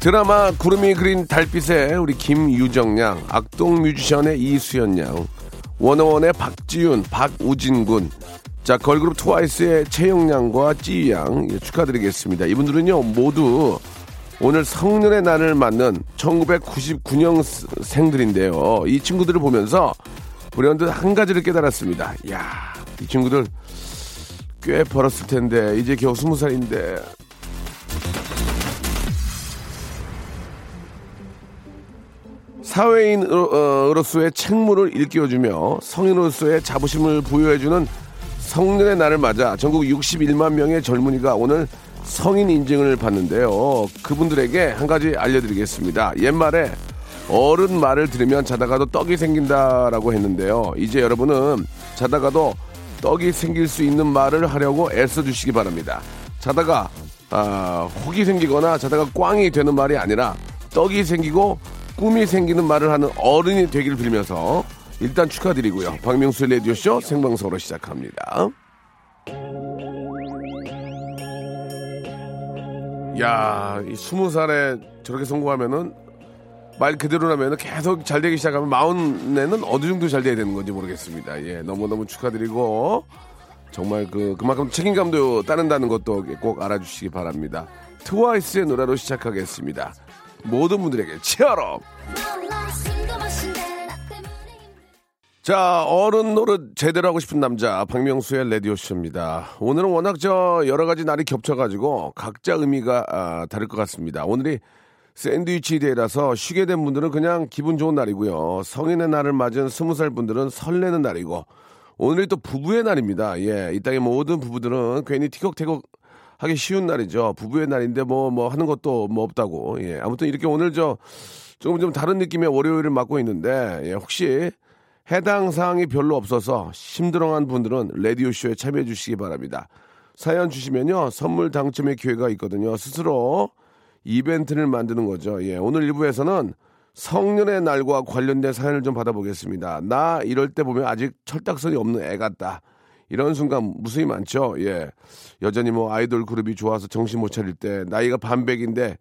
드라마 구름이 그린 달빛에 우리 김유정 양, 악동 뮤지션의 이수연 양, 원어원의 박지윤, 박우진 군, 자 걸그룹 트와이스의 채영 양과 찌유 양 예, 축하드리겠습니다. 이분들은요 모두 오늘 성년의 날을 맞는 1999년 생들인데요. 이 친구들을 보면서 불현듯 한 가지를 깨달았습니다. 야, 이 친구들 꽤 벌었을 텐데 이제 겨우 스무 살인데 사회인으로서의 책무를 일깨워주며 성인으로서의 자부심을 부여해주는 성년의 날을 맞아 전국 61만 명의 젊은이가 오늘 성인 인증을 받는데요. 그분들에게 한 가지 알려드리겠습니다. 옛말에 어른 말을 들으면 자다가도 떡이 생긴다라고 했는데요. 이제 여러분은 자다가도 떡이 생길 수 있는 말을 하려고 애써주시기 바랍니다. 자다가 아, 혹이 생기거나 자다가 꽝이 되는 말이 아니라 떡이 생기고 꿈이 생기는 말을 하는 어른이 되기를 빌면서 일단 축하드리고요. 박명수 레디오쇼 생방송으로 시작합니다. 야, 이 스무 살에 저렇게 성공하면은 말 그대로라면 계속 잘 되기 시작하면 마흔에는 어느 정도 잘 돼야 되는 건지 모르겠습니다. 예, 너무너무 축하드리고 정말 그 그만큼 책임감도 따른다는 것도 꼭 알아주시기 바랍니다. 트와이스의 노래로 시작하겠습니다. 모든 분들에게 Cheer Up! 자, 어른 노릇 제대로 하고 싶은 남자, 박명수의 레디오쇼입니다. 오늘은 워낙 저 여러 가지 날이 겹쳐가지고 각자 의미가 아, 다를 것 같습니다. 오늘이 샌드위치 데이라서 쉬게 된 분들은 그냥 기분 좋은 날이고요. 성인의 날을 맞은 스무 살 분들은 설레는 날이고, 오늘이 또 부부의 날입니다. 예, 이 땅의 모든 부부들은 괜히 티격태격 하기 쉬운 날이죠. 부부의 날인데 뭐, 뭐 하는 것도 뭐 없다고. 예, 아무튼 이렇게 오늘 저 조금 좀 다른 느낌의 월요일을 맞고 있는데, 예, 혹시 해당 사항이 별로 없어서 힘들어한 분들은 라디오쇼에 참여해 주시기 바랍니다. 사연 주시면요, 선물 당첨의 기회가 있거든요. 스스로 이벤트를 만드는 거죠. 예, 오늘 1부에서는 성년의 날과 관련된 사연을 좀 받아보겠습니다. 나 이럴 때 보면 아직 철딱선이 없는 애 같다. 이런 순간 무수히 많죠. 예. 여전히 뭐 아이돌 그룹이 좋아서 정신 못 차릴 때, 나이가 반백인데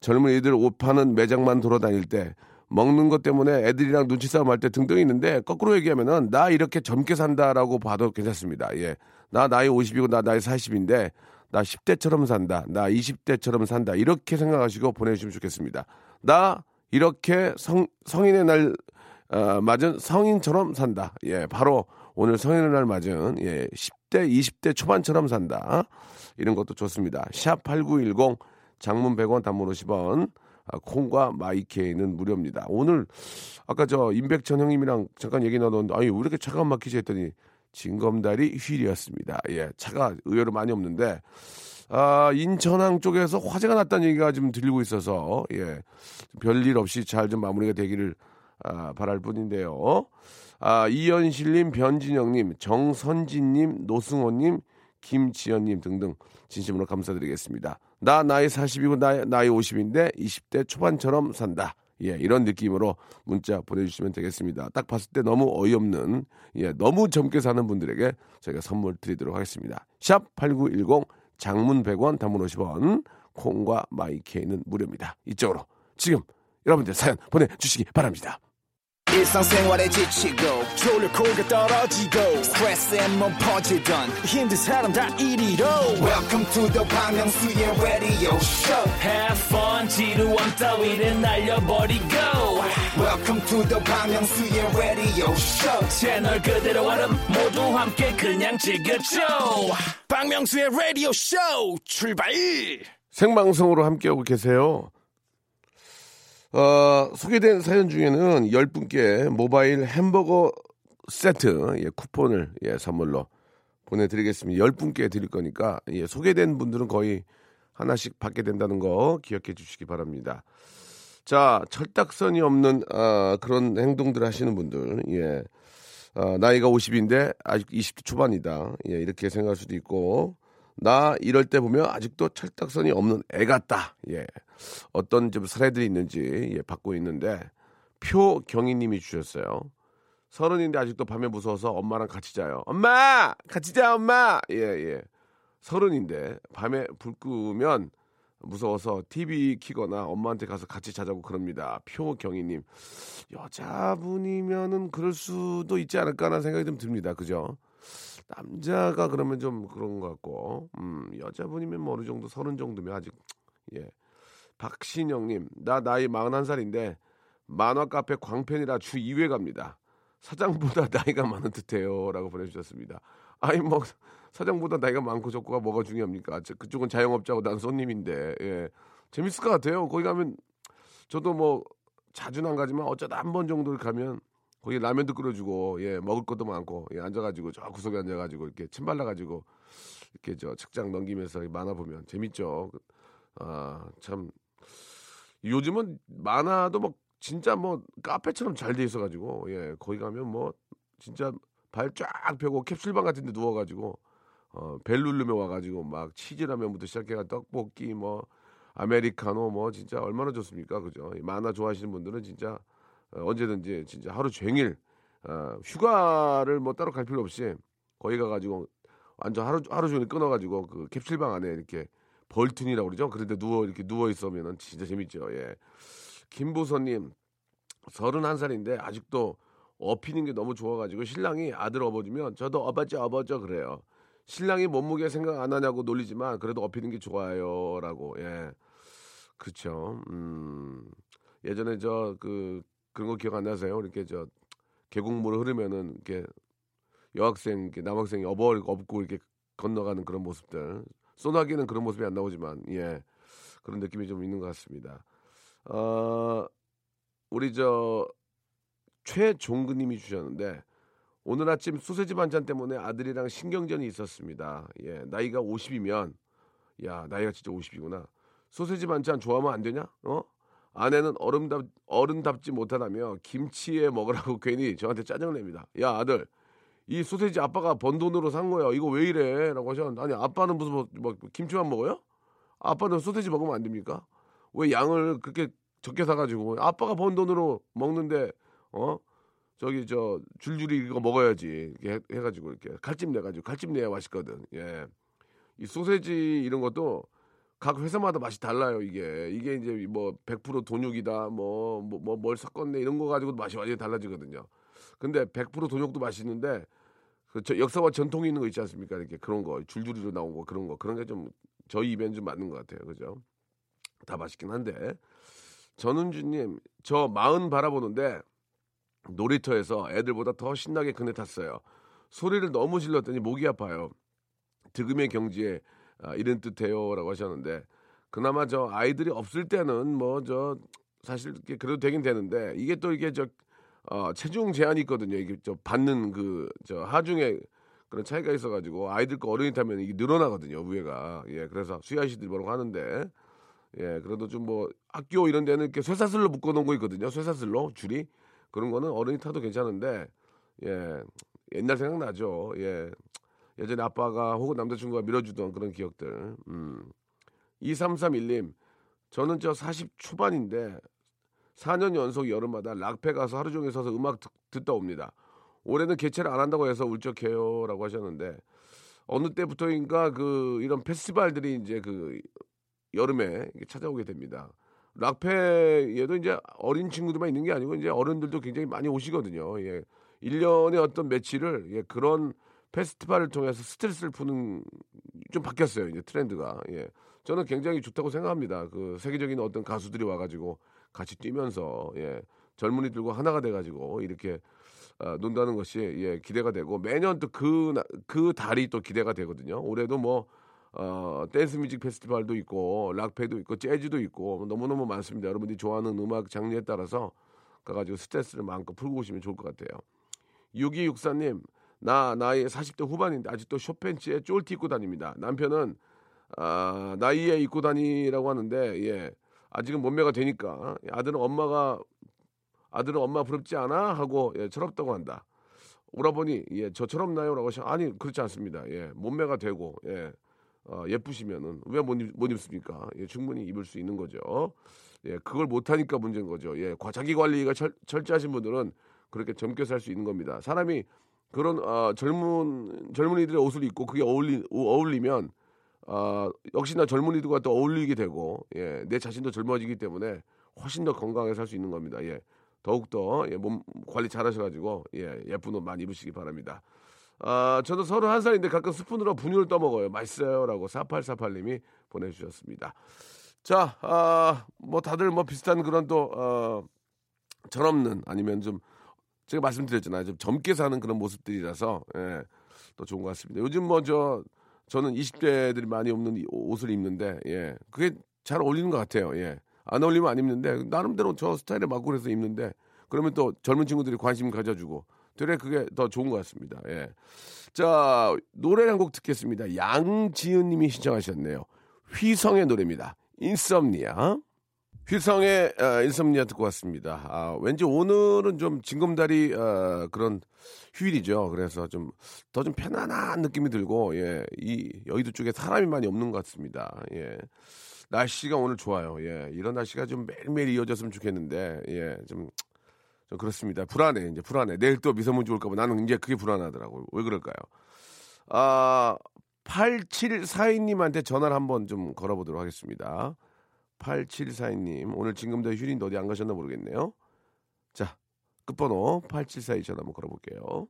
젊은 이들 옷 파는 매장만 돌아다닐 때, 먹는 것 때문에 애들이랑 눈치 싸움 할 때 등등 있는데, 거꾸로 얘기하면은 나 이렇게 젊게 산다라고 봐도 괜찮습니다. 예. 나 나이 50이고 나 나이 40인데, 나 10대처럼 산다. 나 20대처럼 산다. 이렇게 생각하시고 보내주시면 좋겠습니다. 나 이렇게 성, 성인의 날, 어, 맞은 성인처럼 산다. 예, 바로 오늘 성인의 날 맞은, 예, 10대, 20대 초반처럼 산다. 이런 것도 좋습니다. 샵 8910, 장문 100원, 단문 50원, 아, 콩과 마이케이는 무료입니다. 오늘, 아까 저 임백천 형님이랑 잠깐 얘기 나눴는데, 아니, 왜 이렇게 차가 막히지 했더니, 진검다리 휠이었습니다. 예, 차가 의외로 많이 없는데, 아, 인천항 쪽에서 화재가 났다는 얘기가 지금 들리고 있어서, 예, 별일 없이 잘 좀 마무리가 되기를, 아, 바랄 뿐인데요. 아, 이현실님, 변진영님, 정선진님, 노승호님, 김지연님 등등 진심으로 감사드리겠습니다. 나 나이 40이고 나, 나이 50인데 20대 초반처럼 산다. 예, 이런 느낌으로 문자 보내주시면 되겠습니다. 딱 봤을 때 너무 어이없는, 예, 너무 젊게 사는 분들에게 저희가 선물 드리도록 하겠습니다. 샵 8910 장문 100원, 단문 50원, 콩과 마이케이는 무료입니다. 이쪽으로 지금 여러분들 사연 보내주시기 바랍니다. 일상생활에 지치고, 졸려 코가 떨어지고, 스트레스에 몸 퍼지던, 힘든 사람 다 이리로. welcome to the Bang Myung-soo's radio show Have fun 지루함 따위를 날려버리고 welcome to the Bang Myung-soo's radio show 채널 그대로 얼음 모두 함께 그냥 즐겨줘 박명수의 라디오 쇼 출발! 생방송으로 함께하고 계세요. 어, 소개된 사연 중에는 10분께 모바일 햄버거 세트 예, 쿠폰을 예, 선물로 보내드리겠습니다. 10분께 드릴 거니까 예, 소개된 분들은 거의 하나씩 받게 된다는 거 기억해 주시기 바랍니다. 자, 철딱선이 없는 아, 그런 행동들 하시는 분들, 예. 아, 나이가 50인데 아직 20대 초반이다. 예, 이렇게 생각할 수도 있고, 나 이럴 때 보면 아직도 철딱선이 없는 애 같다. 예. 어떤 좀 사례들이 있는지 예, 받고 있는데, 표경희님이 주셨어요. 서른인데 아직도 밤에 무서워서 엄마랑 같이 자요. 엄마! 같이 자, 엄마! 예, 예. 서른인데 밤에 불 끄면 무서워서 TV 키거나 엄마한테 가서 같이 자자고 그럽니다. 표경희님. 여자분이면은 그럴 수도 있지 않을까라는 생각이 좀 듭니다. 그죠? 남자가 그러면 좀 그런 것 같고, 음, 여자분이면 뭐 어느 정도 서른 정도면 아직, 예. 박신영님, 나 나이 41살인데 만화 카페 광팬이라 주 2회 갑니다. 사장보다 나이가 많은 듯해요. 라고 보내주셨습니다. 아니, 뭐, 사장보다 나이가 많고 적고가 뭐가 중요합니까? 저- 그쪽은 자영업자고 난 손님인데, 예. 재밌을 것 같아요. 거기 가면, 저도 뭐, 자주는 안 가지만 어쩌다 한 번 정도 가면, 거기 라면도 끓여주고, 예, 먹을 것도 많고, 예, 앉아가지고, 저 구석에 앉아가지고, 이렇게 침 발라가지고, 이렇게 저 책장 넘기면서 만화 보면 재밌죠. 아, 참. 요즘은 만화도 뭐, 진짜 뭐, 카페처럼 잘 돼 있어가지고, 예, 거기 가면 뭐, 진짜 발 쫙 펴고 캡슐방 같은 데 누워가지고, 어, 벨 누르며 와가지고 막 치즈라면부터 시작해가 떡볶이 뭐 아메리카노 뭐 진짜 얼마나 좋습니까? 그죠? 이 만화 좋아하시는 분들은 진짜 어, 언제든지 진짜 하루 종일 어, 휴가를 뭐 따로 갈 필요 없이 거기 가가지고 완전 하루 하루 종일 끊어가지고 그 캡슐방 안에 이렇게 벌튼이라고 그러죠? 그런데 누워 이렇게 누워 있으면은 진짜 재밌죠. 예. 김보선님 서른한 살인데 아직도 업히는 게 너무 좋아가지고 신랑이 아들 업어주면 저도 업었죠 업었죠 그래요. 신랑이 몸무게 생각 안 하냐고 놀리지만 그래도 업히는 게 좋아요라고. 예. 그렇죠. 음. 예전에 저 그 그런 거 기억 안 나세요? 이렇게 저 계곡물 흐르면은 이렇게 여학생 이렇게 남학생이 업어 업고 이렇게 건너가는 그런 모습들 소나기는 그런 모습이 안 나오지만 예 그런 느낌이 좀 있는 것 같습니다. 어 우리 저 최종근님이 주셨는데 오늘 아침 소세지 반찬 때문에 아들이랑 신경전이 있었습니다. 예, 나이가 50이면 야 나이가 진짜 50이구나. 소세지 반찬 좋아하면 안 되냐? 어? 아내는 어른답 어른답지 못하다며 김치에 먹으라고 괜히 저한테 짜증을 냅니다. 야 아들 이 소세지 아빠가 번 돈으로 산 거야. 이거 왜 이래?라고 하셨는데 아니 아빠는 무슨 뭐, 뭐 김치만 먹어요? 아빠는 소세지 먹으면 안 됩니까? 왜 양을 그렇게 적게 사가지고 아빠가 번 돈으로 먹는데 어 저기 저 줄줄이 이거 먹어야지 이렇게 해, 가지고 이렇게 칼집 내가지고 칼집 내야 맛있거든. 예, 이 소세지 이런 것도 각 회사마다 맛이 달라요. 이게 이게 이제 뭐 100% 돈육이다 뭐뭐 뭘 섞었네 이런 거 가지고 맛이 완전히 달라지거든요. 근데 100% 돈육도 맛있는데 그저 역사와 전통이 있는 거 있지 않습니까? 이렇게 그런 거 줄줄이로 나온 거 그런 거 그런 게 좀 저희 입에는 좀 맞는 것 같아요. 그죠? 다 맛있긴 한데 전은주님 저 마흔 바라보는데 놀이터에서 애들보다 더 신나게 그네 탔어요. 소리를 너무 질렀더니 목이 아파요. 득음의 경지에 아, 이런 뜻해요라고 하셨는데 그나마 저 아이들이 없을 때는 뭐 저 사실 그래도 되긴 되는데 이게 또 이게 저 어, 체중 제한이 있거든요. 이게 저 받는 그 저 하중에 그런 차이가 있어가지고 아이들 거 어른이 타면 이게 늘어나거든요. 위에가 예 그래서 수야시들 뭐라고 하는데 예 그래도 좀 뭐 학교 이런 데는 이렇게 쇠사슬로 묶어놓은 거 있거든요. 쇠사슬로 줄이 그런 거는 어른이 타도 괜찮은데 예 옛날 생각나죠. 예 예전에 아빠가 혹은 남자친구가 밀어주던 그런 기억들. 음. 2331님, 저는 저 40 초반인데 4년 연속 여름마다 락페 가서 하루 종일 서서 음악 듣, 듣다 옵니다. 올해는 개최를 안 한다고 해서 울적해요 라고 하셨는데 어느 때부터인가 그 이런 페스티벌들이 이제 그 여름에 찾아오게 됩니다. 락페에도 이제 어린 친구들만 있는 게 아니고 이제 어른들도 굉장히 많이 오시거든요. 예. 1년의 어떤 며칠을 예, 그런 페스티벌을 통해서 스트레스를 푸는 좀 바뀌었어요. 이제 트렌드가. 예. 저는 굉장히 좋다고 생각합니다. 그 세계적인 어떤 가수들이 와가지고 같이 뛰면서 예. 젊은이들과 하나가 돼가지고 이렇게 어, 논다는 것이 예, 기대가 되고 매년 또 그 그 달이 또 기대가 되거든요. 올해도 뭐 어, 댄스 뮤직 페스티벌도 있고 락페도 있고 재즈도 있고 너무너무 많습니다. 여러분들이 좋아하는 음악 장르에 따라서 가가지고 스트레스를 마음껏 풀고 오시면 좋을 것 같아요. 6264님, 나 나이 40대 후반인데 아직도 쇼팬츠에 쫄티 입고 다닙니다. 남편은 아, 나이에 입고 다니라고 하는데 예. 아직은 몸매가 되니까 아들은 엄마가 아들은 엄마 부럽지 않아 하고 예, 철없다고 한다. 오라버니 예, 저처럼 나요라고 하시 아니 그렇지 않습니다. 예, 몸매가 되고 예. 어, 예쁘시면은 왜못 못 입습니까? 예, 충분히 입을 수 있는 거죠. 예, 그걸 못 하니까 문제인 거죠. 예, 과- 자기 관리가 철, 철저하신 분들은 그렇게 젊게 살 수 있는 겁니다. 사람이 그런 어, 젊은 젊은이들의 옷을 입고 그게 어울리 어울리면 어, 역시나 젊은이들과 또 어울리게 되고 예, 내 자신도 젊어지기 때문에 훨씬 더 건강하게 살 수 있는 겁니다. 예, 더욱더 예, 몸 관리 잘 하셔가지고 예, 예쁜 옷 많이 입으시기 바랍니다. 아, 저도 서른 한 살인데 가끔 스푼으로 분유를 떠먹어요. 맛있어요 라고 4848님이 보내주셨습니다. 자, 아, 뭐 다들 뭐 비슷한 그런 또 어, 철없는 아니면 좀 제가 말씀드렸잖아요. 좀 젊게 사는 그런 모습들이라서 예, 또 좋은 것 같습니다. 요즘 뭐 저 저는 20대들이 많이 없는 이 옷을 입는데 예, 그게 잘 어울리는 것 같아요. 예, 안 어울리면 안 입는데 나름대로 저 스타일에 맞고 그래서 입는데 그러면 또 젊은 친구들이 관심 가져주고 되레 그게 더 좋은 것 같습니다. 예. 자 노래 한 곡 듣겠습니다. 양지은님이 신청하셨네요. 휘성의 노래입니다. 인썸니아. 휘성의 어, 인썸니아 듣고 왔습니다. 아, 왠지 오늘은 좀 징검다리 어, 그런 휴일이죠. 그래서 좀더좀 편안한 느낌이 들고 예, 이 여의도 쪽에 사람이 많이 없는 것 같습니다. 예. 날씨가 오늘 좋아요. 예. 이런 날씨가 좀 매일매일 이어졌으면 좋겠는데 예, 좀, 좀 그렇습니다. 불안해 이제 불안해. 내일 또 미세먼지 올까 봐 나는 이제 그게 불안하더라고요. 왜 그럴까요? 아, 8742님한테 전화를 한번 좀 걸어보도록 하겠습니다. 8742님, 오늘 지금도 휴일인데 어디 안 가셨나 모르겠네요. 자, 끝번호 8742 전화 한번 걸어볼게요.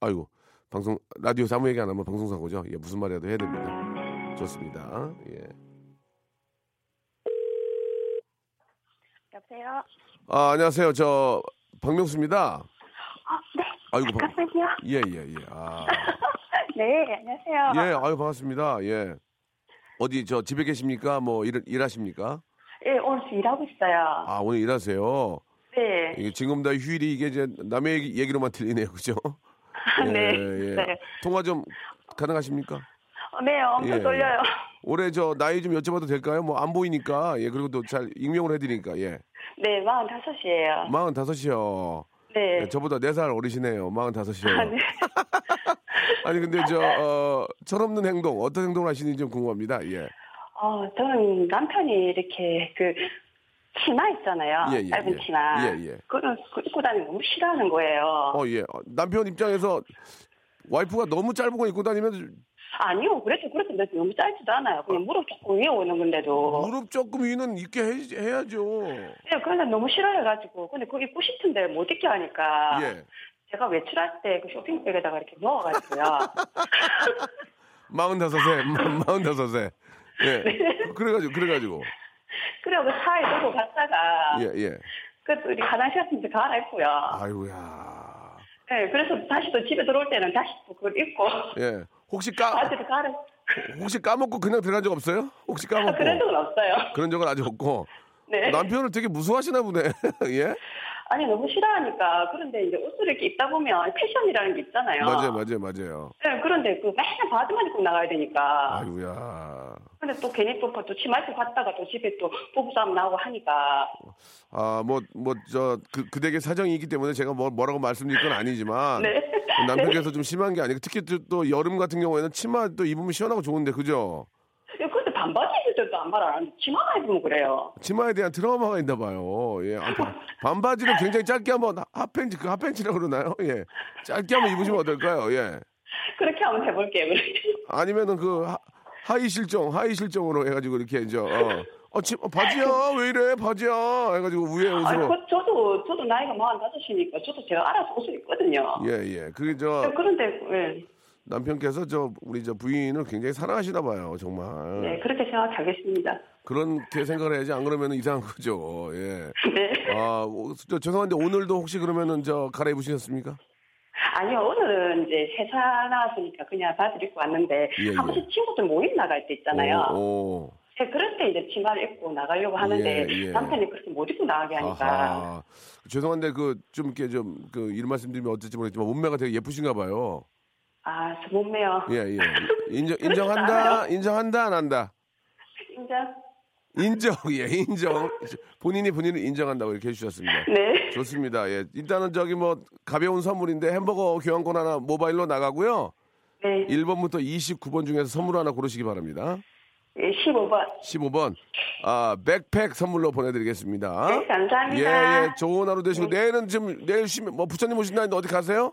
아이고, 방송, 라디오에서 아무 얘기 안 하면 방송사고죠? 예, 무슨 말이라도 해야 됩니다. 좋습니다. 예. 여보세요? 아, 안녕하세요. 저, 박명수입니다. 아, 네. 아이고, 방, 잠깐만요. 예, 예, 예. 아. 네, 안녕하세요. 예, 아유, 반갑습니다. 예. 어디, 저, 집에 계십니까? 뭐, 일, 일하십니까? 예, 오늘 일하고 있어요. 아, 오늘 일하세요. 네. 이게 지금 다 휴일이 이게 이제 남의 얘기, 얘기로만 들리네요. 그죠? 네. 예, 예. 네. 통화 좀 가능하십니까? 어, 네, 엄청 예, 떨려요. 올해 저 나이 좀 여쭤봐도 될까요? 뭐 안 보이니까. 예, 그리고 또 잘 익명을 해드리니까. 예. 네, 45이에요. 45이요. 네. 예, 저보다 4살 어리시네요. 45이요. 아, 네. 아니, 근데 저, 어, 철없는 행동, 어떤 행동을 하시는지 좀 궁금합니다. 예. 어, 저는 남편이 이렇게 그 치마 있잖아요. 예, 예, 짧은 예. 치마. 예, 예. 그거는 그 입고 다니는 거 너무 싫어하는 거예요. 어, 예. 어, 남편 입장에서 와이프가 너무 짧은 거 입고 다니면 아니요, 그래도 그렇게 너무 짧지도 않아요. 그냥 무릎 조금 위에 오는 건데도. 무릎 조금 위는 입게 해, 해야죠. 예, 그런데 너무 싫어해가지고. 근데 그거 입고 싶은데 못 입게 하니까. 예. 제가 외출할 때 그 쇼핑백에다가 이렇게 넣어가지고요. 45세, 45세. 예. 그래가지고, 그래가지고. 그리고 그 차에 두고 갔다가 예, 예. 그또 우리 화장실 같은 데 갈아입고요. 아이고야. 네, 그래서 다시 또 집에 들어올 때는 다시 또 그걸 입고 예. 혹시 까, 바지를 갈아. 혹시 까먹고 그냥 들어간 적 없어요? 혹시 아, 까먹고. 그런 적은 없어요. 그런 적은 아직 없고. 네. 남편을 되게 무서워하시나 보네. 예? 아니 너무 싫어하니까 그런데 이제 옷을 이렇게 입다 보면 패션이라는 게 있잖아요. 맞아요, 맞아요, 맞아요. 네, 그런데 그 맨날 바지만 입고 나가야 되니까. 아이고야. 근데 또 괜히 또, 또 치마 입고 갔다가 또 집에 또 부부싸움 나오고 하니까. 아, 뭐, 뭐, 저, 그, 그대에게 사정이 있기 때문에 제가 뭐, 뭐라고 말씀드릴 건 아니지만. 네. 남편께서 좀 심한 게 아니고 특히 또, 또 여름 같은 경우에는 치마 또 입으면 시원하고 좋은데, 그죠? 때도 안 말 안 하는데 치마만 입으면 그래요. 치마에 대한 트라우마가 있나 봐요. 예. 아, 반- 반바지를 굉장히 짧게 한번 핫팬츠, 그 핫팬츠라고 그러나요? 예. 짧게 한번 입으시면 어떨까요? 예. 그렇게 한번 해볼게요. 아니면은 그 하, 하의 실종, 하의 실종으로 해가지고 이렇게 이제, 어, 어, 치, 어, 바지야, 왜 이래, 바지야. 해가지고 위에 아니, 옷으로. 그, 저도, 저도 나이가 45이니까 저도 제가 알아서 옷을 입거든요. 예, 예. 그게 저, 네, 그런데, 예. 남편께서 저, 우리 저 부인을 굉장히 사랑하시나 봐요, 정말. 네, 그렇게 생각하겠습니다. 그렇게 생각을 해야지, 안 그러면 이상한 거죠, 예. 네. 아, 어, 저, 죄송한데 오늘도 혹시 그러면은 저 갈아입으셨습니까? 아니요, 오늘은 이제 회사 나왔으니까 그냥 입고 왔는데, 예, 한 번씩 친구들 모임 나갈 때 있잖아요. 오, 오. 네, 그럴 때 이제 치마를 입고 나가려고 하는데, 예, 예. 남편이 그렇게 못 입고 나가게 하니까. 아하. 죄송한데 그 좀 이렇게 좀그 이런 말씀드리면 어쩔지 모르겠지만 몸매가 되게 예쁘신가 봐요. 아, 저 몸매요. 예, 예. 인정, 인정한다, 인정한다, 안 한다. 인정. 인정, 예, 인정. 본인이 본인을 인정한다고 이렇게 해주셨습니다. 네. 좋습니다. 예. 일단은 저기 뭐 가벼운 선물인데 햄버거 교환권 하나 모바일로 나가고요. 네. 1번부터 29번 중에서 선물 하나 고르시기 바랍니다. 예, 15번. 15번. 아, 백팩 선물로 보내드리겠습니다. 네, 감사합니다. 예, 예. 좋은 하루 되시고, 내일은 지금, 내일 쉬면, 뭐, 부처님 오신다는데 어디 가세요?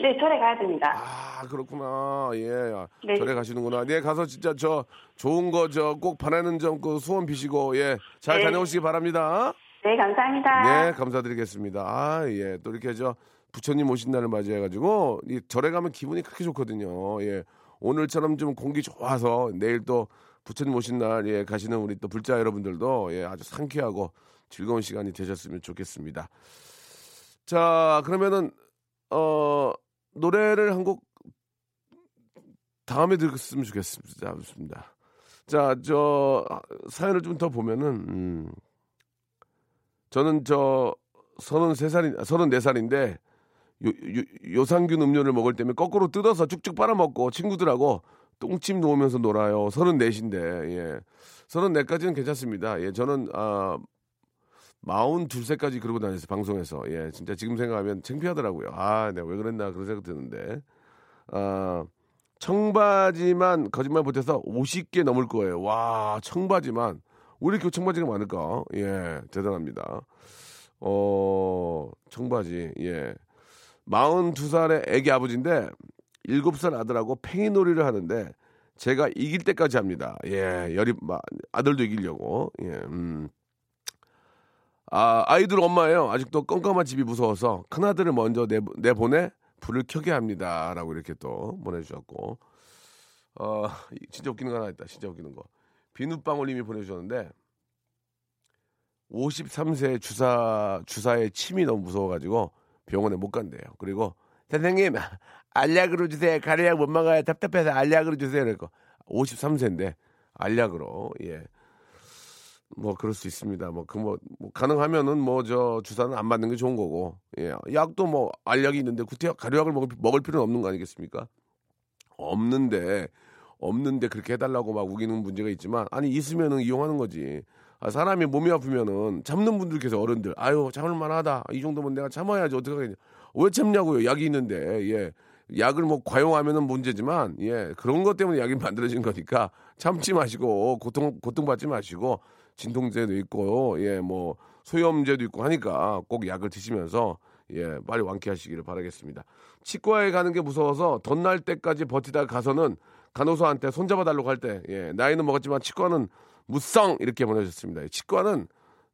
네, 절에 가야 됩니다. 아, 그렇구나. 예. 네. 절에 가시는구나. 네, 가서 진짜 저 좋은 거 저 꼭 바라는 점 그 소원 비시고, 예. 잘 네. 다녀오시기 바랍니다. 네, 감사합니다. 네, 감사드리겠습니다. 아, 예. 또 이렇게 저 부처님 오신 날을 맞이해 가지고 이 절에 가면 기분이 그렇게 좋거든요. 예. 오늘처럼 좀 공기 좋아서 내일 또 부처님 오신 날 예, 가시는 우리 또 불자 여러분들도 예, 아주 상쾌하고 즐거운 시간이 되셨으면 좋겠습니다. 자, 그러면은 어 노래를 한 곡 다음에 들었으면 좋겠습니다. 좋습니다. 자, 저 사연을 좀 더 보면은 음, 저는 저 33살인 34살인데 요, 요, 요상균 음료를 먹을 때면 거꾸로 뜯어서 쭉쭉 빨아먹고 친구들하고 똥침 놓으면서 놀아요. 34인데 예. 34까지는 괜찮습니다. 예, 저는 아 42세까지 그러고 다녔어요. 방송에서. 예, 진짜 지금 생각하면 창피하더라고요. 아, 내가 왜 그랬나 그런 생각 드는데. 아, 청바지만 거짓말 못해서 50개 넘을 거예요. 와, 청바지만. 왜 이렇게 청바지가 많을까? 예, 대단합니다. 어, 청바지, 예. 42살의 애기 아버지인데, 7살 아들하고 팽이놀이를 하는데, 제가 이길 때까지 합니다. 예, 열이, 마- 아들도 이기려고. 예, 음. 아, 아이들 엄마예요. 아직도 껌껌한 집이 무서워서 큰아들을 먼저 내, 내보내 불을 켜게 합니다. 라고 이렇게 또 보내주셨고. 어, 이- 진짜 웃기는 거 하나 있다. 진짜 웃기는 거. 비눗방울님이 보내주셨는데, 53세 주사, 주사의 침이 너무 무서워가지고 병원에 못 간대요. 그리고, 선생님, 알약으로 주세요. 가래약 못 먹어요. 답답해서 알약으로 주세요. 그러니까 53세인데, 알약으로, 예. 뭐 그럴 수 있습니다. 뭐 그 뭐 가능하면은 뭐 저 주사는 안 맞는 게 좋은 거고, 예. 약도 뭐 알약이 있는데 구태 가려약을 먹을, 먹을 필요는 없는 거 아니겠습니까? 없는데 없는데 그렇게 해달라고 막 우기는 문제가 있지만 아니 있으면은 이용하는 거지. 아, 사람이 몸이 아프면은 참는 분들 계세요 어른들. 아유 참을 만하다. 이 정도면 내가 참아야지 어떻게 하겠냐. 왜 참냐고요. 약이 있는데 예. 약을 뭐 과용하면은 문제지만 예 그런 것 때문에 약이 만들어진 거니까 참지 마시고 고통 고통 받지 마시고 진통제도 있고 예 뭐 소염제도 있고 하니까 꼭 약을 드시면서 예 빨리 완쾌하시기를 바라겠습니다. 치과에 가는 게 무서워서 돈날 때까지 버티다 가서는 간호사한테 손잡아 달라고 할 때 예 나이는 먹었지만 치과는 무성 이렇게 보내주셨습니다. 치과는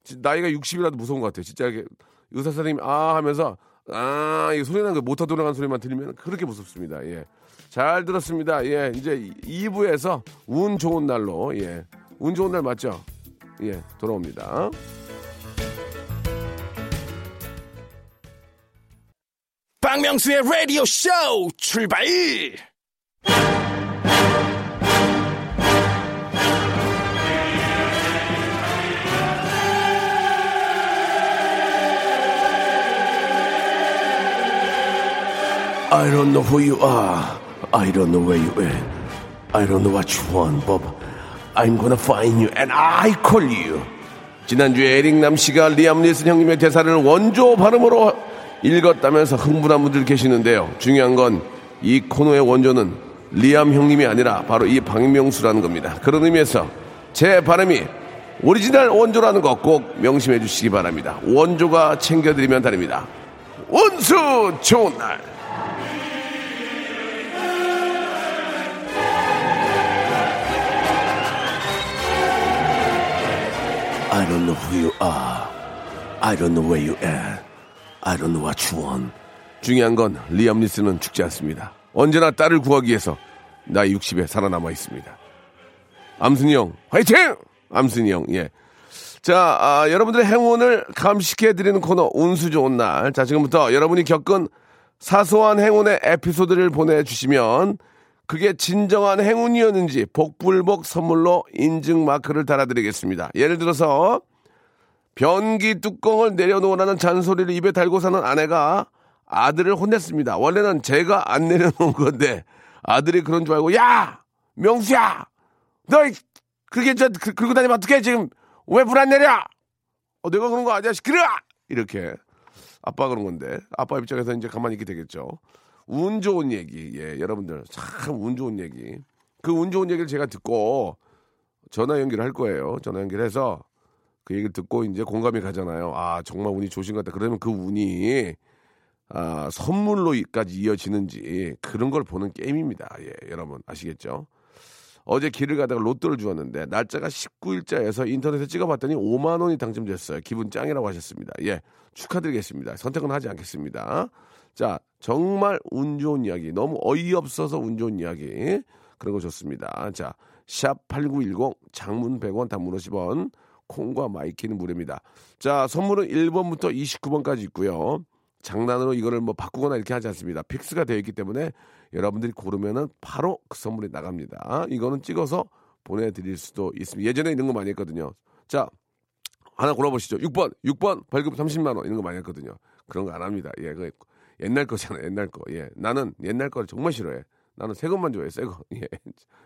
지- 나이가 60이라도 무서운 것 같아요. 진짜 이렇게 의사 선생님이 아 하면서 아, 이 소리 나는 거 모터 돌아가는 소리만 들리면 그렇게 무섭습니다. 예. 잘 들었습니다. 예. 이제 2부에서 운 좋은 날로, 예. 운 좋은 날 맞죠? 예. 돌아옵니다. 박명수의 라디오 쇼 출발! I don't know who you are. I don't know where you are. I don't know what you want, but I'm gonna find you and I kill you. 지난주에 에릭남 씨가 리암 니슨 형님의 대사를 원조 발음으로 읽었다면서 흥분한 분들 계시는데요. 중요한 건 이 코너의 원조는 리암 형님이 아니라 바로 이 박명수라는 겁니다. 그런 의미에서 제 발음이 오리지널 원조라는 거 꼭 명심해 주시기 바랍니다. 원조가 챙겨드리면 다릅니다. 원수 좋은 날. I don't know who you are. I don't know where you are. I don't know what you want. 중요한 건 리암 리스는 죽지 않습니다. 언제나 딸을 구하기 위해서 나이 60에 살아남아 있습니다. 암순이 형, 화이팅! 암순이 형, 예. 자, 아, 여러분들의 행운을 감식해드리는 코너, 운수 좋은 날. 자, 지금부터 여러분이 겪은 사소한 행운의 에피소드를 보내주시면 그게 진정한 행운이었는지 복불복 선물로 인증 마크를 달아드리겠습니다. 예를 들어서 변기 뚜껑을 내려놓으라는 잔소리를 입에 달고 사는 아내가 아들을 혼냈습니다. 원래는 제가 안 내려놓은 건데 아들이 그런 줄 알고 야 명수야 너 이- 그렇게 저 그- 긁고 다니면 어떡해 지금 왜 불 안 내려? 어, 내가 그런 거 아니야 시끄러 이렇게 아빠 그런 건데 아빠 입장에서 이제 가만히 있게 되겠죠. 운 좋은 얘기 예 여러분들 참 운 좋은 얘기 그 운 좋은 얘기를 제가 듣고 전화 연결할 거예요. 전화 연결해서 그 얘기를 듣고 이제 공감이 가잖아요. 아 정말 운이 좋으신 것 같다. 그러면 그 운이 아, 선물로까지 이어지는지 그런 걸 보는 게임입니다. 예, 여러분 아시겠죠? 어제 길을 가다가 로또를 주웠는데 날짜가 19일자여서 인터넷에 찍어봤더니 5만 원이 당첨됐어요. 기분 짱이라고 하셨습니다. 예, 축하드리겠습니다. 선택은 하지 않겠습니다. 자, 정말 운 좋은 이야기, 너무 어이없어서 운 좋은 이야기 그런 거 좋습니다. 자, 샵 8910 장문 100원 단문 50원 콩과 마이케이는 무료입니다. 자, 선물은 1번부터 29번까지 있고요. 장난으로 이거를 뭐 바꾸거나 이렇게 하지 않습니다. fix가 되어 있기 때문에 여러분들이 고르면은 바로 그 선물이 나갑니다. 이거는 찍어서 보내드릴 수도 있습니다. 예전에 이런 거 많이 했거든요. 자, 하나 골라보시죠. 6번, 6번 벌금 30만 원 이런 거 많이 했거든요. 그런 거 안 합니다. 예, 그 옛날 거잖아요. 옛날 거. 예, 나는 옛날 거를 정말 싫어해. 나는 새 것만 좋아해. 새 거. 예.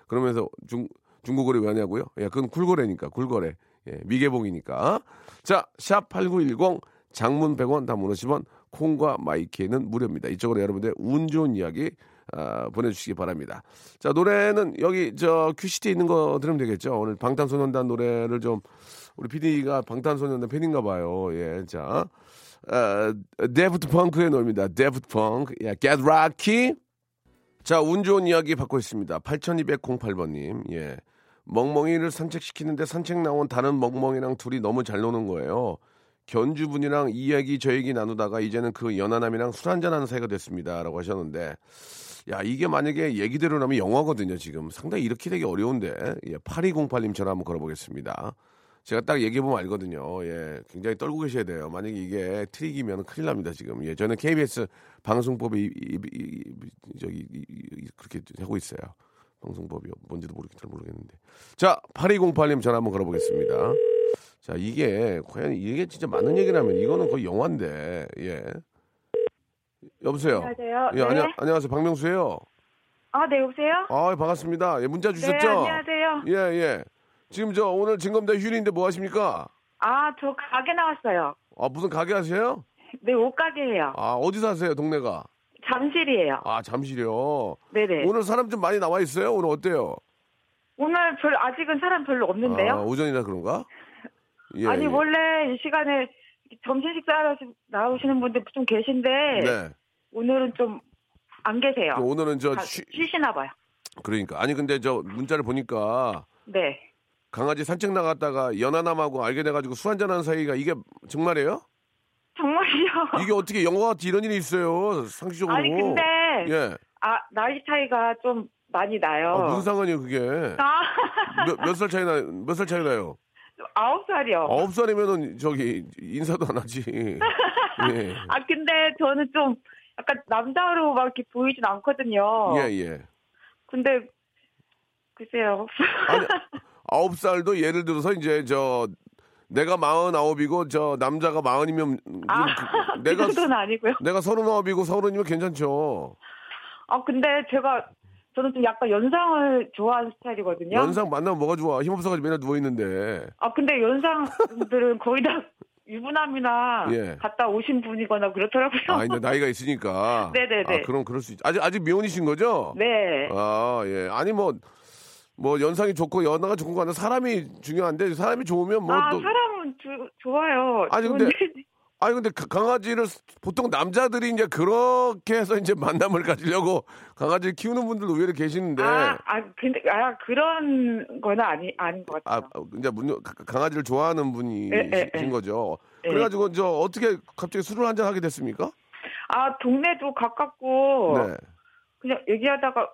그러면서 중 중고거래 왜 하냐고요? 예, 그건 쿨거래니까 쿨거래. 예, 미개봉이니까. 자, 샵 8910 장문 100원 단문 50원 콩과 마이케이는 무료입니다. 이쪽으로 여러분들 운 좋은 이야기 아, 보내주시기 바랍니다. 자 노래는 여기 저 큐시트 있는 거 들으면 되겠죠. 오늘 방탄소년단 노래를 좀 우리 PD가 방탄소년단 팬인가 봐요. 예, 자 어, Daft Punk의 노래입니다. Daft Punk, 예, Get Lucky. 자, 운 좋은 이야기 받고 있습니다. 8208번님, 예. 멍멍이를 산책시키는데 산책 나온 다른 멍멍이랑 둘이 너무 잘 노는 거예요. 견주분이랑 이 얘기 저 얘기 나누다가 이제는 그 연하남이랑 술 한잔하는 사이가 됐습니다. 라고 하셨는데, 야, 이게 만약에 얘기대로라면 영화거든요, 지금. 상당히 이렇게 되기 어려운데, 예, 8208님 전화 한번 걸어보겠습니다. 제가 딱 얘기해보면 알거든요. 예, 굉장히 떨고 계셔야 돼요. 만약에 이게 트릭이면 큰일 납니다, 지금. 예, 저는 KBS 방송법이 이, 이, 이, 이- 저기, 이- 이- 그렇게 하고 있어요. 방송법이 뭔지도 모르겠, 잘 모르겠는데. 자, 8208님 전화 한번 걸어보겠습니다. 자, 이게, 과연 이게 진짜 맞는 얘기라면 이거는 거의 영화인데, 예. 여보세요? 안녕하세요. 예, 네. 안녕, 안녕하세요. 박명수예요 아, 네, 여보세요? 아, 반갑습니다. 예, 문자 주셨죠? 네, 안녕하세요. 예, 예. 지금 저 오늘 진검다 휴일인데 뭐 하십니까? 아, 저 가게 나왔어요. 아, 무슨 가게 하세요? 네, 옷가게예요. 아, 어디 사세요, 동네가? 잠실이에요. 아, 잠실이요. 네네. 오늘 사람 좀 많이 나와 있어요? 오늘 어때요? 오늘 별 아직은 사람 별로 없는데요. 아, 오전이라 그런가? 예, 아니 예. 원래 이 시간에 점심 식사하러 나오시는 분들 좀 계신데 네. 오늘은 좀 안 계세요. 그 오늘은 저다 쉬, 쉬시나 봐요. 그러니까 아니 근데 저 문자를 보니까 네. 강아지 산책 나갔다가 연하남하고 알게 돼가지고 술 한잔하는 사이가 이게 정말이에요? 정말요. 이게 어떻게 영화 같은 이런 일이 있어요? 상식적으로. 아니 근데 예. 아 나이 차이가 좀 많이 나요. 아, 무슨 상관이에요 그게? 아, 몇 살 차이 나? 몇 살 차이 나요? 아홉 살이요. 아홉 살이면은 저기 인사도 안 하지. 예. 아 근데 저는 좀 약간 남자로 막 이렇게 보이진 않거든요. 예, 예. 근데 글쎄요. 아니, 아홉 살도 예를 들어서 이제 저 내가 마흔아홉이고 저 남자가 마흔이면 아, 그- 내가 그 정도는 아니고요. 내가 서른아홉이고 서른이면 괜찮죠. 아 근데 제가 저는 좀 약간 연상을 좋아하는 스타일이거든요. 연상 만나면 뭐가 좋아? 힘없어가지고 맨날 누워 있는데. 아 근데 연상들은 거의 다 유부남이나 예. 갔다 오신 분이거나 그렇더라고요. 아, 이제 나이가 있으니까. 네네네. 아, 그럼 그럴 수 있. 아직 아직 미혼이신 거죠? 네. 아, 예. 아니 뭐. 뭐 연상이 좋고 연하가 좋고 하는 사람이 중요한데 사람이 좋으면 뭐 아 또 사람은 주, 좋아요. 아니, 근데 아니 근데 가- 강아지를 보통 남자들이 이제 그렇게 해서 이제 만남을 가지려고 강아지를 키우는 분들도 의외로 계시는데 아, 아 근데 아 그런 건 아니 아닌 것 아, 같아요. 이제 문 가- 강아지를 좋아하는 예, 분이신 예, 예. 거죠. 예. 그래가지고 저 어떻게 갑자기 술을 한잔 하게 됐습니까? 아 동네도 가깝고 네. 그냥 얘기하다가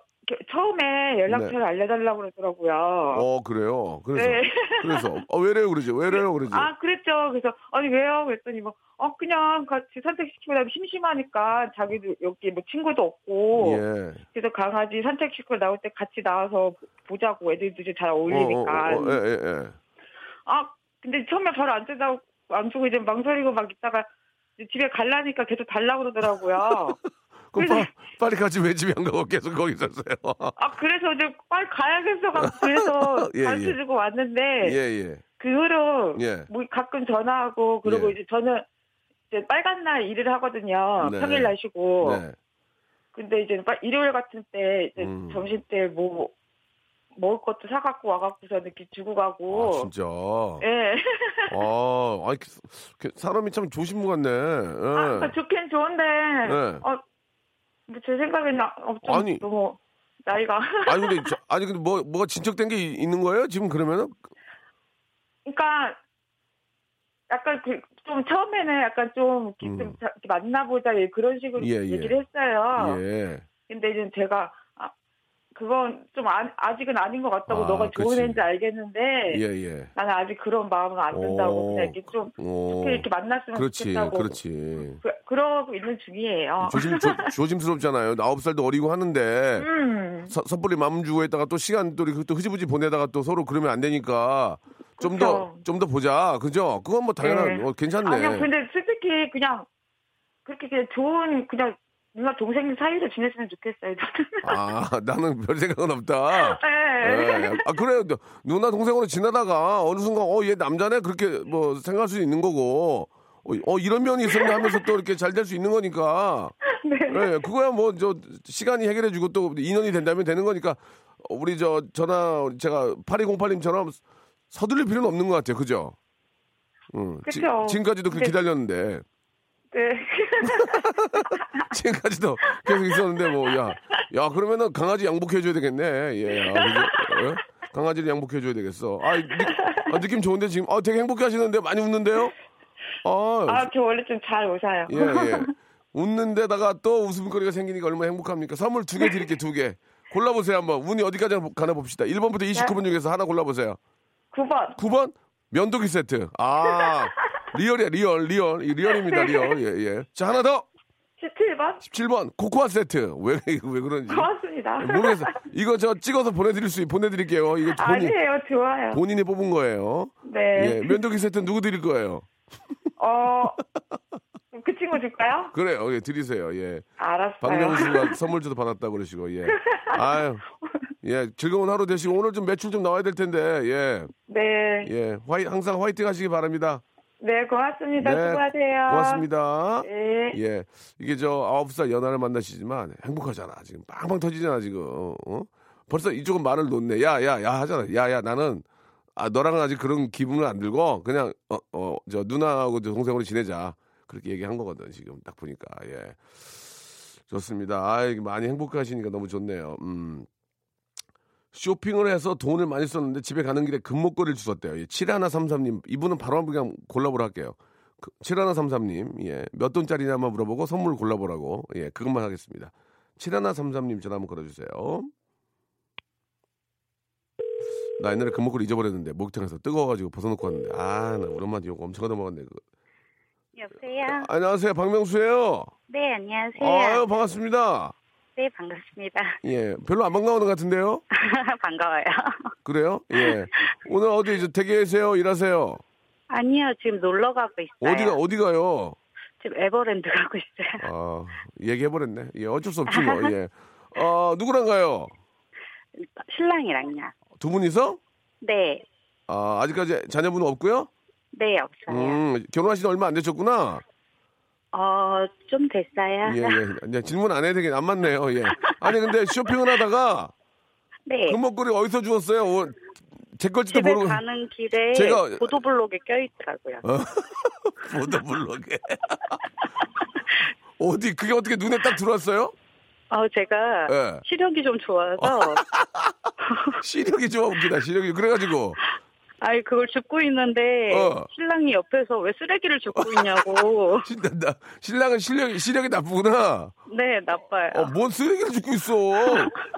처음에 연락처를 알려달라고 그러더라고요. 네. 어 그래요. 그래서 네. 그래서 어 왜래요 그러지? 왜래요 그러지? 아 그랬죠. 그래서 아니 왜요? 그랬더니 뭐 어 그냥 같이 산책시키고 나면 심심하니까 자기도 여기 뭐 친구도 없고 예. 그래서 강아지 산책시키고 나올 때 같이 나와서 보- 보자고 애들도 이제 잘 어, 어, 어울리니까. 어, 어, 예, 예, 예. 아 근데 처음에 바로 안 뜨다고 안 주고 이제 망설이고 막 있다가 집에 갈라니까 계속 달라고 그러더라고요. 그럼 빠, 빨리 가지 왜 집에 안 가고 계속 거기 있었어요? 아 그래서 이제 빨리 가야겠어 가 그래서 예, 가르쳐 예. 주고 왔는데 예, 예. 그 후로 예. 뭐 가끔 전화하고 그리고 예. 이제 저는 이제 빨간 날 일을 하거든요. 네. 평일 날 쉬고. 네. 근데 이제 빨- 일요일 같은 때 이제 음. 점심 때 뭐 먹을 것도 사갖고 와갖고서 이렇게 주고 가고. 아, 진짜. 예. 아, 아이, 그 사람이 참 조심무 같네. 예. 아, 좋긴 좋은데, 네. 어, 뭐 제 생각에는 어, 좀 아니. 너무 나이가. 아니 근데 저- 아니 근데 뭐 뭐가 진척된 게 이- 있는 거예요? 지금 그러면은? 그러니까 약간 그 좀 처음에는 약간 좀 음. 좀 만나보자 그런 식으로 예, 예. 얘기를 했어요. 예. 근데 이제 제가 아, 그건 좀 아, 아직은 아닌 것 같다고 아, 너가 좋은 그치. 애인지 알겠는데 예, 예. 나는 아직 그런 마음은 안 든다고 오. 그냥 이렇게 좀 오. 좋게 이렇게 만났으면 그렇지, 좋겠다고 그렇지. 그, 그러고 있는 중이에요. 조심 조, 조심스럽잖아요. 아홉 살도 어리고 하는데 음. 서- 섣불리 마음 주고 했다가 또 시간 또 또 흐지부지 보내다가 또 서로 그러면 안 되니까 좀더 그쵸. 좀더 보자. 그죠? 그건 뭐 당연한 네. 어, 괜찮네. 아니요, 근데 솔직히 그냥 그렇게 그냥 좋은 그냥 누나 동생 사이로 지냈으면 좋겠어요. 아, 나는 별 생각은 없다. 네. 예. 아, 그래요. 너- 누나 동생으로 지내다가 어느 순간, 어, 얘 남자네? 그렇게 뭐 생각할 수 있는 거고, 어, 어, 이런 면이 있었네 하면서 또 이렇게 잘 될 수 있는 거니까. 네. 예, 그거야 뭐, 저, 시간이 해결해주고 또 인연이 된다면 되는 거니까, 어, 우리 저, 전화, 제가 8208님처럼 서둘릴 필요는 없는 것 같아요. 그죠? 응. 지, 그쵸. 지 금까지도 그렇게 근데- 기다렸는데, 네. 지금까지도 계속 있었는데, 뭐, 야, 야, 그러면은 강아지 양복해줘야 되겠네. 예, 아, 그죠? 예? 강아지를 양복해줘야 되겠어. 아, 느, 아, 느낌 좋은데 지금, 아, 되게 행복해 하시는데 많이 웃는데요? 아, 아, 저 원래 좀 잘 웃어요. 예, 예. 웃는데다가 또 웃음거리가 생기니까 얼마나 행복합니까? 선물 두 개 드릴게요, 두 개. 골라보세요, 한번. 운이 어디까지 가나 봅시다. 1번부터 29번 중에서 하나 골라보세요. 9번. 9번? 면도기 세트. 아, real이야, real, real. 이 real입니다, real. 예, 예. 자, 하나 더. 17번. 17번. 코코아 세트. 왜, 왜 그런지. 고맙습니다. 모르겠어. 이거 저 찍어서 보내드릴 수, 보내드릴게요. 이거 본인, 아니에요, 좋아요. 본인이 뽑은 거예요. 네. 예, 면도기 세트 누구 드릴 거예요? 어, 그 친구 줄까요? 그래요. 예, 드리세요. 예. 알았어요. 박명수가 선물주도 받았다고 그러시고, 예. 아유, 예, 즐거운 하루 되시고, 오늘 좀 매출 좀 나와야 될 텐데, 예. 네. 예, 화이, 항상 화이팅 하시기 바랍니다. 네, 고맙습니다. 네, 수고하세요. 고맙습니다. 네. 예. 이게 저 아홉 살 연하를 만나시지만 행복하잖아. 지금 빵빵 터지잖아, 지금. 어? 벌써 이쪽은 말을 놓네. 야, 야, 야 하잖아. 야, 야, 나는 아, 너랑은 아직 그런 기분을 안 들고 그냥 어, 어, 저 누나하고 저 동생으로 지내자. 그렇게 얘기한 거거든, 지금 딱 보니까. 예. 좋습니다. 아, 많이 행복하시니까 너무 좋네요. 음. 쇼핑을 해서 돈을 많이 썼는데 집에 가는 길에 금목걸이를 주셨대요. 예, 7133님. 이분은 바로 한번 그냥 골라보라 할게요. 그, 7133님. 예. 몇 돈짜리냐만 물어보고 선물 골라보라고. 예, 그것만 하겠습니다. 7133님 전화 한번 걸어주세요. 나 옛날에 금목걸이 잊어버렸는데 목욕탕에서 뜨거워가지고 벗어놓고 왔는데 아 나 우리 엄마한테 욕 엄청 얻어먹었네 그거. 여보세요? 안녕하세요 박명수예요. 네, 안녕하세요. 아유 반갑습니다. 네, 반갑습니다. 예 별로 안 반가워하는 것 같은데요. 반가워요. 그래요? 예 오늘 어디 이제 댁계세요 일하세요? 아니요, 지금 놀러 가고 있어요. 어디가 어디 가요? 지금 에버랜드 가고 있어요. 아 얘기해버렸네. 예 어쩔 수 없지 뭐. 예. 어 누구랑 가요? 신랑이랑요. 두 분이서? 네, 아 아직까지 자녀분은 없고요. 네, 없어요. 음 결혼하신 지 얼마 안 되셨구나. 어, 좀 됐어요. 예, 예. 이제 질문 안 해야 되겠, 안 맞네요. 예. 아니, 근데 쇼핑을 하다가 네, 금목걸이 어디서 주웠어요? 어, 제 걸지도 모르고. 가는 길에 제가- 보도블록에 껴있더라고요. 보도블록에. 어디, 그게 어떻게 눈에 딱 들어왔어요? 어, 제가 예. 시력이 좀 좋아서 시력이 좋아 웃기다, 시력이. 그래가지고. 아이 그걸 줍고 있는데 어. 신랑이 옆에서 왜 쓰레기를 줍고 있냐고. 신, 나, 신랑은 실력이, 시력이 나쁘구나. 네, 나빠요. 어, 뭔 쓰레기를 줍고 있어.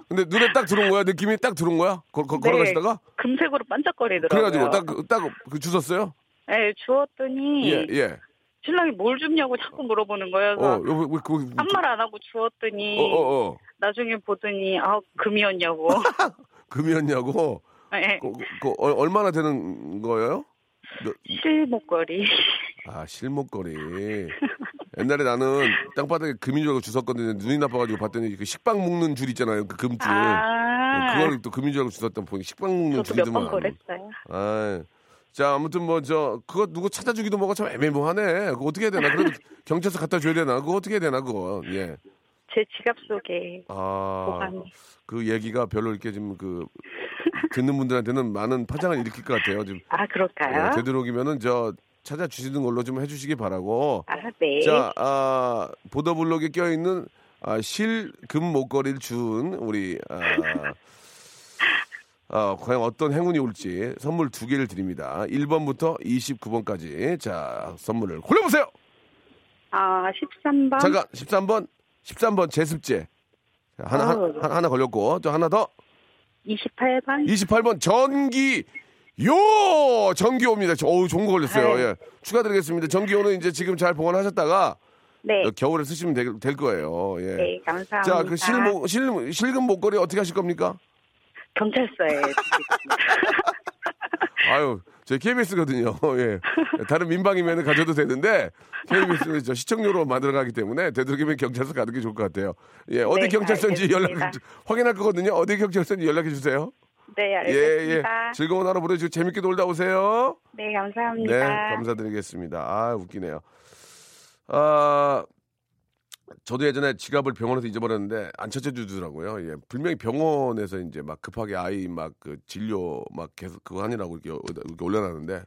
근데 눈에 딱 들어온 거야? 느낌이 딱 들어온 거야? 걸, 걸, 걸어가시다가? 금색으로 반짝거리더라고요. 그래가지고 딱, 그- 딱, 그 주웠어요? 네, 주웠더니 예, 예. 신랑이 뭘 줍냐고 자꾸 물어보는 거예요. 어, 왜, 그, 한말 안 하고 주웠더니 어, 어, 어. 나중에 보더니 아 금이었냐고. 금이었냐고? 네, 그, 그, 어, 얼마나 되는 거예요? 몇- 실목걸이. 아, 실목걸이. 옛날에 나는 땅바닥에 금인 줄 알고 주웠거든요. 눈이 나빠가지고 봤더니 그 식빵 묶는 줄 있잖아요. 그 금줄. 아, 그걸 또 금인 줄 알고 주웠던 보니 식빵 묶는 줄이더만. 아, 자 아무튼 뭐 저 그거 누구 찾아주기도 뭐가 참 애매모하네. 그거 어떻게 해야 되나? 그래도 경찰서 갖다 줘야 되나? 그거 어떻게 해야 되나? 그거 예. 제 지갑 속에 아, 보관이. 그 얘기가 별로 이렇게 지금 그 듣는 분들한테는 많은 파장을 일으킬 것 같아요. 지금 아, 그럴까요? 예, 되도록이면은 저 찾아주시는 걸로 좀 해주시기 바라고. 아, 네. 자, 아, 보더블록에 껴있는 아, 실금 목걸이를 준 우리 아, 아, 과연 어떤 행운이 올지 선물 두 개를 드립니다. 1번부터 29번까지. 자, 선물을 골라보세요! 아, 13번. 잠깐, 13번, 13번 제습제. 자, 하나, 하- 아우. 하나, 하나 걸렸고, 또 하나 더. 28번. 28번 전기 요 전기요입니다. 어우 좋은 거 걸렸어요. 네. 예. 축하드리겠습니다. 전기요는 이제 지금 잘 보관하셨다가 네. 어, 겨울에 쓰시면 될, 될 거예요. 예. 네, 감사합니다. 자, 그 실목 실 실금 목걸이 어떻게 하실 겁니까? 경찰서에. 아유, 저희 KBS거든요. 예. 다른 민방이면 가져도 되는데 KBS는 저 시청료로 만들어가기 때문에 되도록이면 경찰서 가는 게 좋을 것 같아요. 예, 어디 네, 경찰서인지 알겠습니다. 연락 확인할 거거든요. 어디 경찰서인지 연락해 주세요. 네, 예, 알겠습니다. 예. 즐거운 하루 보내시고 재밌게 놀다 오세요. 네, 감사합니다. 네, 감사드리겠습니다. 아, 웃기네요. 아, 저도 예전에 지갑을 병원에서 잊어버렸는데 안 찾아주더라고요. 예, 분명히 병원에서 이제 막 급하게 아이 막 그 진료 막 계속 그거 하느라고 이렇게, 올려놨는데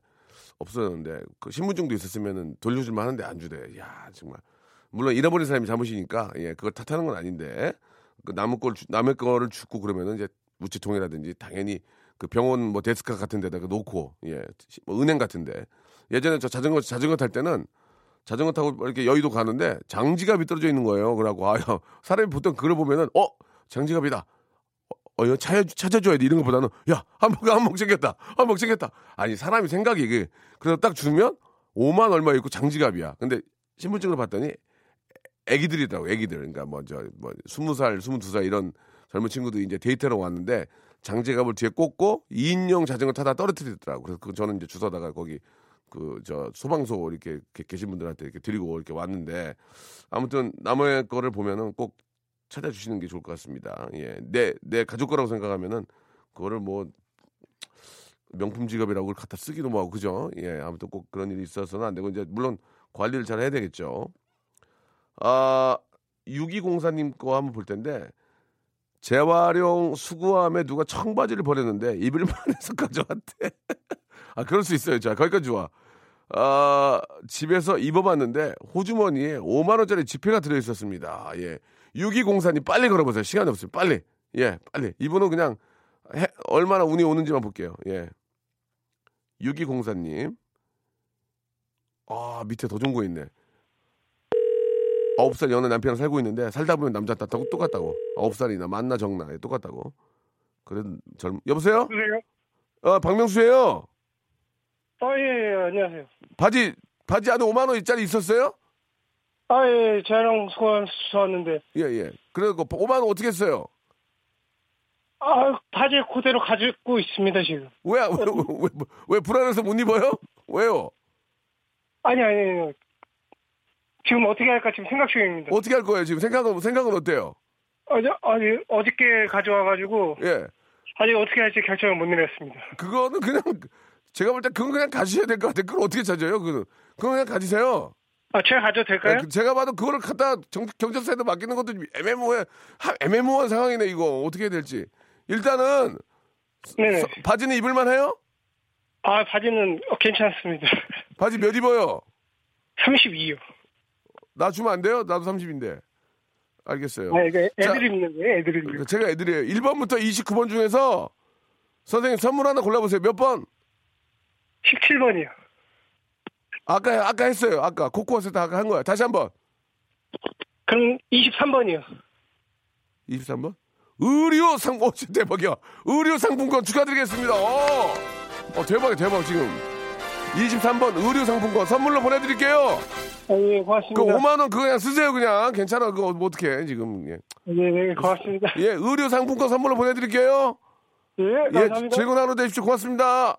없어졌는데 그 신분증도 있었으면은 돌려줄만 하는데 안 주대. 야, 정말. 물론 잃어버린 사람이 잘못이니까 예, 그걸 탓하는 건 아닌데 그 남의 걸 주- 남의 거를 주고 그러면은 이제 우체통이라든지 당연히 그 병원 뭐 데스크 같은 데다가 놓고 예, 뭐 은행 같은데 예전에 저 자전거 자전거 탈 때는 자전거 타고 이렇게 여의도 가는데 장지갑이 떨어져 있는 거예요. 그러고 아유 사람이 보통 그걸 보면은 어 장지갑이다. 어, 이거 찾아, 찾아줘야 돼. 이런 것보다는, 야, 한몫, 한몫 챙겼다. 한몫 챙겼다. 아니, 사람이 생각이, 이게. 그래서 딱 주면 5만 얼마 있고 장지갑이야. 근데 신분증을 봤더니 애기들이더라고, 애기들. 그러니까 뭐, 저, 뭐, 20살, 22살 이런 젊은 친구들이 이제 데이트하러 왔는데 장지갑을 뒤에 꽂고 2인용 자전거 타다 떨어뜨리더라고. 그래서 그 저는 이제 주워다가 거기 그, 저, 소방서 이렇게 게- 계신 분들한테 이렇게 드리고 이렇게 왔는데 아무튼 남의 거를 보면은 꼭 찾아주시는 게 좋을 것 같습니다. 예. 내, 내 가족 거라고 생각하면은 그거를 뭐 명품 지갑이라고 갖다 쓰기도 뭐하고 그죠? 예. 아무튼 꼭 그런 일이 있어서는 안 되고 이제 물론 관리를 잘 해야 되겠죠. 아, 6204님 거 한번 볼 텐데 재활용 수거함에 누가 청바지를 버렸는데 입을만 해서 가져왔대. 아, 그럴 수 있어요. 자, 거기까지 좋아. 아, 집에서 입어봤는데 호주머니에 5만 원짜리 지폐가 들어 있었습니다. 예. 6204님 빨리 걸어보세요. 시간이 없어요. 빨리. 예, 빨리. 이분은 그냥 해- 얼마나 운이 오는지만 볼게요. 예. 6204님. 아, 밑에 더 좋은 거 있네. 아홉 살 여느 남편이랑 살고 있는데 살다 보면 남자 탓하고 똑같다고. 아홉 살이나 만나 적나 예, 똑같다고. 그래 젊. 여보세요? 그래요? 어, 박명수예요. 아, 예, 예, 안녕하세요. 바지 바지 안에 5만 원짜리 있었어요? 아, 예, 재활용 수거한 수왔는데 예, 예. 그래고 5만 원 어떻게 했어요? 아, 바지 그대로 가지고 있습니다, 지금. 왜, 왜, 왜, 왜, 왜 불안해서 못 입어요? 왜요? 아니, 아니, 아니. 지금 어떻게 할까 지금 생각 중입니다. 어떻게 할 거예요? 지금 생각은, 생각은 어때요? 어제, 아니, 어저께 가져와가지고, 예. 아직 어떻게 할지 결정을 못 내렸습니다. 그거는 그냥, 제가 볼 때 그건 그냥 가지셔야 될 것 같아요. 그걸 어떻게 찾아요? 그거는. 그건 그냥 가지세요. 아, 제가 가져도 될까요? 예, 그 제가 봐도 그거를 갖다 정, 경찰서에다 맡기는 것도 애매모호해, 하- 애매모호한 상황이네, 이거. 어떻게 해야 될지. 일단은. 서- 바지는 입을만 해요? 아, 바지는 어, 괜찮습니다. 바지 몇 입어요? 32요. 나 주면 안 돼요? 나도 30인데. 알겠어요. 아, 이게 자, 애들 입는 거예요, 애들 입는 거. 제가 애들이에요. 1번부터 29번 중에서 선생님 선물 하나 골라보세요. 몇 번? 17번이요. 아까 아까 했어요. 아까 코코아스 다한 거야. 다시 한번. 그럼 23번이요. 23번. 의료 상, 어, 대박이야. 의료 상품권 축하드리겠습니다. 어, 어 대박이야, 대박, 지금. 23번 의료 상품권 선물로 보내드릴게요. 아, 예, 그 고맙습니다. 5만원 그거 그냥 쓰세요, 그냥. 괜찮아. 그거 뭐 어떡해, 지금. 예. 예, 네, 고맙습니다. 예, 의료 상품권 선물로 보내드릴게요. 예, 예, 감사합니다. 즐거운 하루 되십시오. 고맙습니다.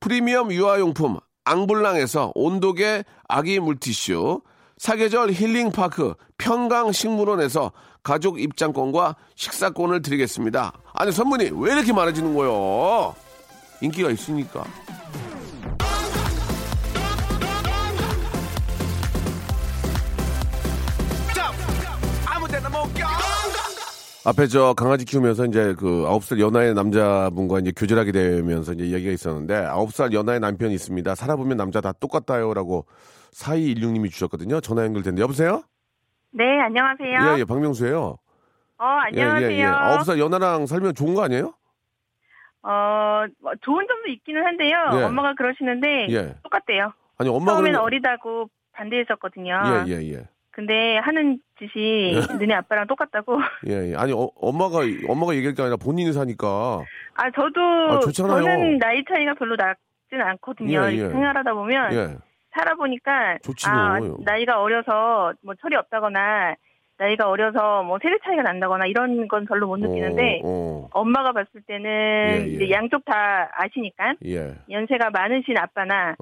프리미엄 유아용품 앙블랑에서 온도계 아기 물티슈, 사계절 힐링파크 평강식물원에서 가족 입장권과 식사권을 드리겠습니다. 아니 선물이 왜 이렇게 많아지는 거요? 인기가 있으니까. 앞에 저 강아지 키우면서 이제 그 아홉 살 연하의 남자분과 이제 교절하게 되면서 이제 얘기가 있었는데 아홉 살 연하의 남편이 있습니다. 살아보면 남자 다 똑같다요라고 4216님이 주셨거든요. 전화 연결됐는데 여보세요? 네, 안녕하세요. 예, 예, 박명수예요. 어, 안녕하세요. 예, 예, 예. 아홉 살 연하랑 살면 좋은 거 아니에요? 어, 뭐 좋은 점도 있기는 한데요. 예. 엄마가 그러시는데 예. 똑같대요. 아니 엄마 처음에는 그러면 어리다고 반대했었거든요. 예, 예, 예. 근데 하는 짓이 너네 아빠랑 똑같다고. 예, 예. 아니 어, 엄마가 엄마가 얘기할 게 아니라 본인이 사니까 아, 저도 아, 좋잖아요. 저는 나이 차이가 별로 낮진 않거든요. 예, 예. 생활하다 보면 예. 살아보니까 좋지 아, 뭐. 나이가 어려서 뭐 철이 없다거나 나이가 어려서 뭐 세대 차이가 난다거나 이런 건 별로 못 느끼는데 어, 어. 엄마가 봤을 때는 예, 예. 이제 양쪽 다 아시니까 예. 연세가 많으신 아빠나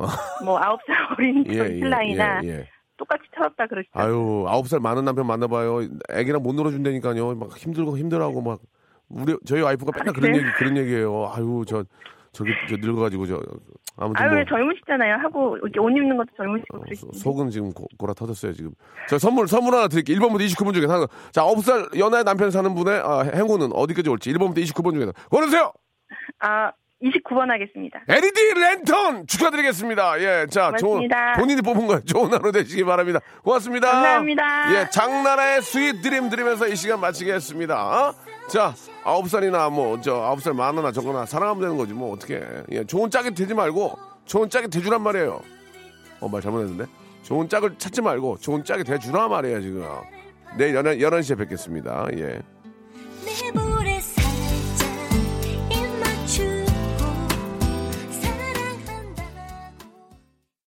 뭐 아홉 살 어린 예, 예, 신랑이나 예, 예. 똑같이 철없다 그러시더라고요. 아유, 아홉 살 많은 남편 만나봐요. 애기랑 못 놀아준다니까요. 막 힘들고 힘들하고 막 우리 저희 와이프가 맨날 그런 그래요? 얘기 그런 얘기예요. 아유, 저 저기 저 늙어가지고 저 아무튼 아유 뭐왜 젊으시잖아요. 하고 옷 입는 것도 젊으시고 어, 속은 지금 고, 곯아 터졌어요 지금. 저 선물 선물 하나 드릴게요. 1번부터 29번 중에 하나. 자, 아홉 살 연하의 남편 사는 분의 아, 행운은 어디까지 올지 1번부터 29번 중에 고르세요. 아 29번 하겠습니다. LED 랜턴 축하드리겠습니다. 예, 자, 좋은 고맙습니다. 본인이 뽑은 거예요. 좋은 하루 되시기 바랍니다. 고맙습니다. 감사합니다. 예, 장나라의 Sweet Dream 드리면서 이 시간 마치겠습니다. 어? 자, 아홉 살이나 뭐 저 아홉 살 많으나 적거나 사랑하면 되는 거지 뭐 어떻게? 예, 좋은 짝이 되지 말고 좋은 짝이 되주란 말이에요. 어, 말 잘못했는데. 좋은 짝을 찾지 말고 좋은 짝이 되주라 말이에요 지금. 내일 11, 11시에 뵙겠습니다. 예. 내